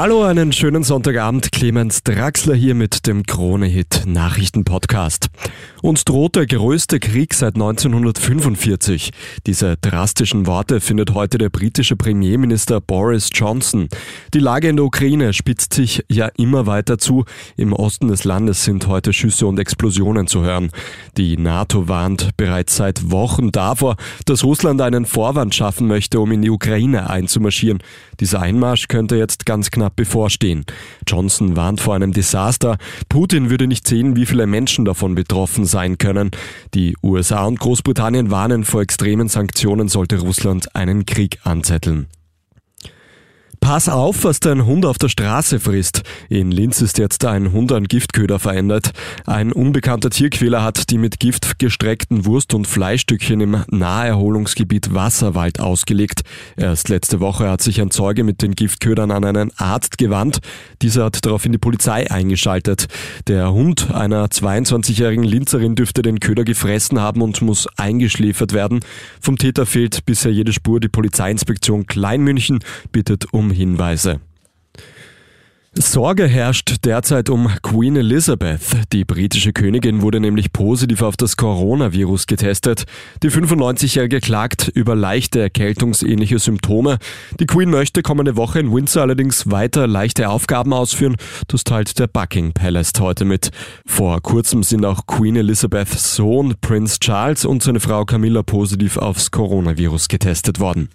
Hallo, einen schönen Sonntagabend. Clemens Draxler hier mit dem Krone-Hit Nachrichten-Podcast. Uns droht der größte Krieg seit 1945. Diese drastischen Worte findet heute der britische Premierminister Boris Johnson. Die Lage in der Ukraine spitzt sich ja immer weiter zu. Im Osten des Landes sind heute Schüsse und Explosionen zu hören. Die NATO warnt bereits seit Wochen davor, dass Russland einen Vorwand schaffen möchte, um in die Ukraine einzumarschieren. Dieser Einmarsch könnte jetzt ganz knapp bevorstehen. Johnson warnt vor einem Desaster. Putin würde nicht sehen, wie viele Menschen davon betroffen sein können. Die USA und Großbritannien warnen vor extremen Sanktionen, sollte Russland einen Krieg anzetteln. Pass auf, was dein Hund auf der Straße frisst. In Linz ist jetzt ein Hund an Giftköder verändert. Ein unbekannter Tierquäler hat die mit Gift gestreckten Wurst- und Fleischstückchen im Naherholungsgebiet Wasserwald ausgelegt. Erst letzte Woche hat sich ein Zeuge mit den Giftködern an einen Arzt gewandt. Dieser hat daraufhin die Polizei eingeschaltet. Der Hund einer 22-jährigen Linzerin dürfte den Köder gefressen haben und muss eingeschläfert werden. Vom Täter fehlt bisher jede Spur. Die Polizeiinspektion Kleinmünchen bittet um Hinweise. Sorge herrscht derzeit um Queen Elizabeth. Die britische Königin wurde nämlich positiv auf das Coronavirus getestet. Die 95-Jährige klagt über leichte erkältungsähnliche Symptome. Die Queen möchte kommende Woche in Windsor allerdings weiter leichte Aufgaben ausführen. Das teilt der Buckingham Palace heute mit. Vor kurzem sind auch Queen Elizabeths Sohn Prince Charles und seine Frau Camilla positiv aufs Coronavirus getestet worden.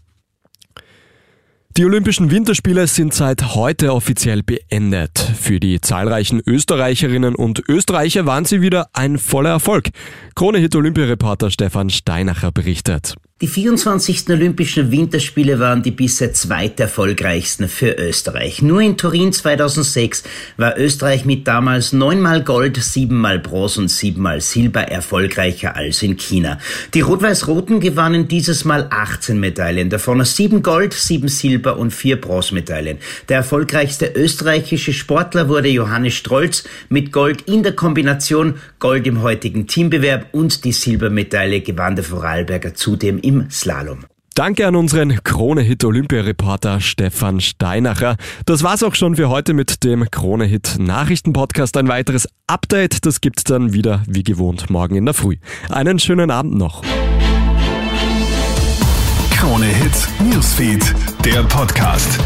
Die Olympischen Winterspiele sind seit heute offiziell beendet. Für die zahlreichen Österreicherinnen und Österreicher waren sie wieder ein voller Erfolg. Krone-Hit Olympiareporter Stefan Steinacher berichtet. Die 24. Olympischen Winterspiele waren die bisher zweiterfolgreichsten für Österreich. Nur in Turin 2006 war Österreich mit damals neunmal Gold, siebenmal Bronze und siebenmal Silber erfolgreicher als in China. Die Rot-Weiß-Roten gewannen dieses Mal 18 Medaillen, davon sieben Gold, sieben Silber und vier Bronzemedaillen. Der erfolgreichste österreichische Sportler wurde Johannes Strolz mit Gold in der Kombination, Gold im heutigen Teambewerb und die Silbermedaille gewann der Vorarlberger zudem im Slalom. Danke an unseren Krone-Hit Olympia-Reporter Stefan Steinacher. Das war's auch schon für heute mit dem Krone-Hit Nachrichten-Podcast. Ein weiteres Update, das gibt's dann wieder wie gewohnt morgen in der Früh. Einen schönen Abend noch. Krone-Hit Newsfeed, der Podcast.